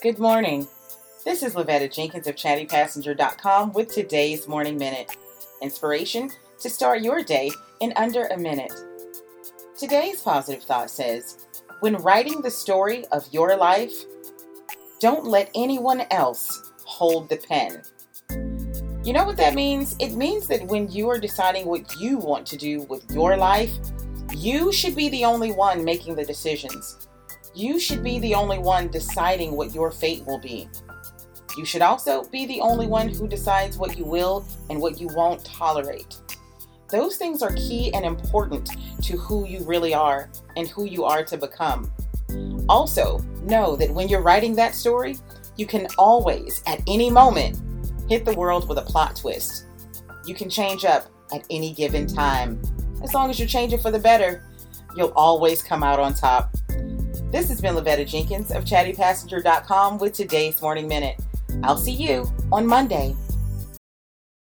Good morning. This is Lavetta Jenkins of ChattyPassenger.com with today's Morning Minute. Inspiration to start your day in under a minute. Today's positive thought says When writing the story of your life, don't let anyone else hold the pen. You know what that means? It means that when you are deciding what you want to do with your life, you should be the only one making the decisions. You should be the only one deciding what your fate will be. You should also be the only one who decides what you will and what you won't tolerate. Those things are key and important to who you really are and who you are to become. Also, know that when you're writing that story, you can always, at any moment, hit the world with a plot twist. You can change up at any given time. As long as you're changing for the better, you'll always come out on top. This has been Lavetta Jenkins of ChattyPassenger.com with today's Morning Minute. I'll see you on Monday.